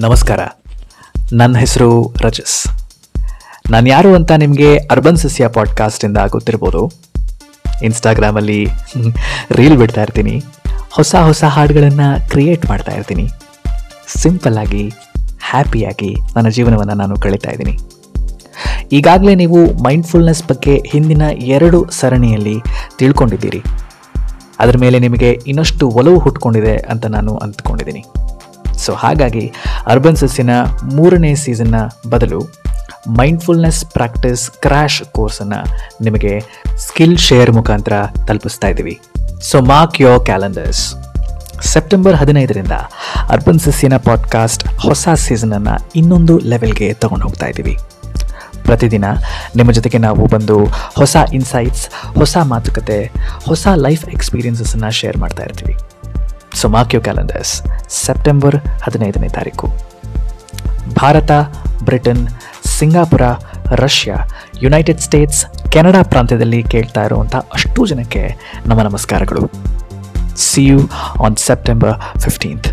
ನಮಸ್ಕಾರ. ನನ್ನ ಹೆಸರು ರಜಸ್. ನಾನು ಯಾರು ಅಂತ ನಿಮಗೆ ಅರ್ಬನ್ ಸಸ್ಯ ಪಾಡ್ಕಾಸ್ಟಿಂದ ಗೊತ್ತಿರ್ಬೋದು. ಇನ್ಸ್ಟಾಗ್ರಾಮಲ್ಲಿ ರೀಲ್ ಬಿಡ್ತಾ ಇರ್ತೀನಿ. ಹೊಸ ಹೊಸ ಹಾಡುಗಳನ್ನು ಕ್ರಿಯೇಟ್ ಮಾಡ್ತಾ ಇರ್ತೀನಿ. ಸಿಂಪಲ್ಲಾಗಿ ಹ್ಯಾಪಿಯಾಗಿ ನನ್ನ ಜೀವನವನ್ನು ನಾನು ಕಳೀತಾ ಇದ್ದೀನಿ. ಈಗಾಗಲೇ ನೀವು ಮೈಂಡ್ಫುಲ್ನೆಸ್ ಬಗ್ಗೆ ಹಿಂದಿನ ಎರಡು ಸರಣಿಯಲ್ಲಿ ತಿಳ್ಕೊಂಡಿದ್ದೀರಿ. ಅದರ ಮೇಲೆ ನಿಮಗೆ ಇನ್ನಷ್ಟು ಒಲವು ಹುಟ್ಕೊಂಡಿದೆ ಅಂತ ನಾನು ಅಂದ್ಕೊಂಡಿದ್ದೀನಿ. ಸೊ ಹಾಗಾಗಿ ಅರ್ಬನ್ ಸಸ್ಸಿನ ಮೂರನೇ ಸೀಸನ್ನ ಬದಲು ಮೈಂಡ್ಫುಲ್ನೆಸ್ ಪ್ರಾಕ್ಟೀಸ್ ಕ್ರ್ಯಾಶ್ ಕೋರ್ಸನ್ನು ನಿಮಗೆ ಸ್ಕಿಲ್ ಶೇರ್ ಮುಖಾಂತರ ತಲುಪಿಸ್ತಾ ಇದ್ದೀವಿ. So mark your calendars September ಹದಿನೈದರಿಂದ ಅರ್ಬನ್ ಸಸ್ಸಿನ ಪಾಡ್ಕಾಸ್ಟ್ ಹೊಸ ಸೀಸನನ್ನು ಇನ್ನೊಂದು ಲೆವೆಲ್ಗೆ ತಗೊಂಡು ಹೋಗ್ತಾ ಇದ್ದೀವಿ. ಪ್ರತಿದಿನ ನಿಮ್ಮ ಜೊತೆಗೆ ನಾವು ಬಂದು ಹೊಸ ಇನ್ಸೈಟ್ಸ್ ಹೊಸ ಮಾತುಕತೆ, ಹೊಸ ಲೈಫ್ ಎಕ್ಸ್ಪೀರಿಯನ್ಸಸ್ಸನ್ನು ಶೇರ್ ಮಾಡ್ತಾ ಇರ್ತೀವಿ. So mark you calendars, September ಹದಿನೈದನೇ ತಾರೀಕು. Bharat, Britain, Singapore, Russia, United States, Canada ಪ್ರಾಂತ್ಯದಲ್ಲಿ ಕೇಳ್ತಾ ಇರುವಂಥ ಅಷ್ಟು ಜನಕ್ಕೆ ನಮ್ಮ ನಮಸ್ಕಾರಗಳು. See you on September fifteenth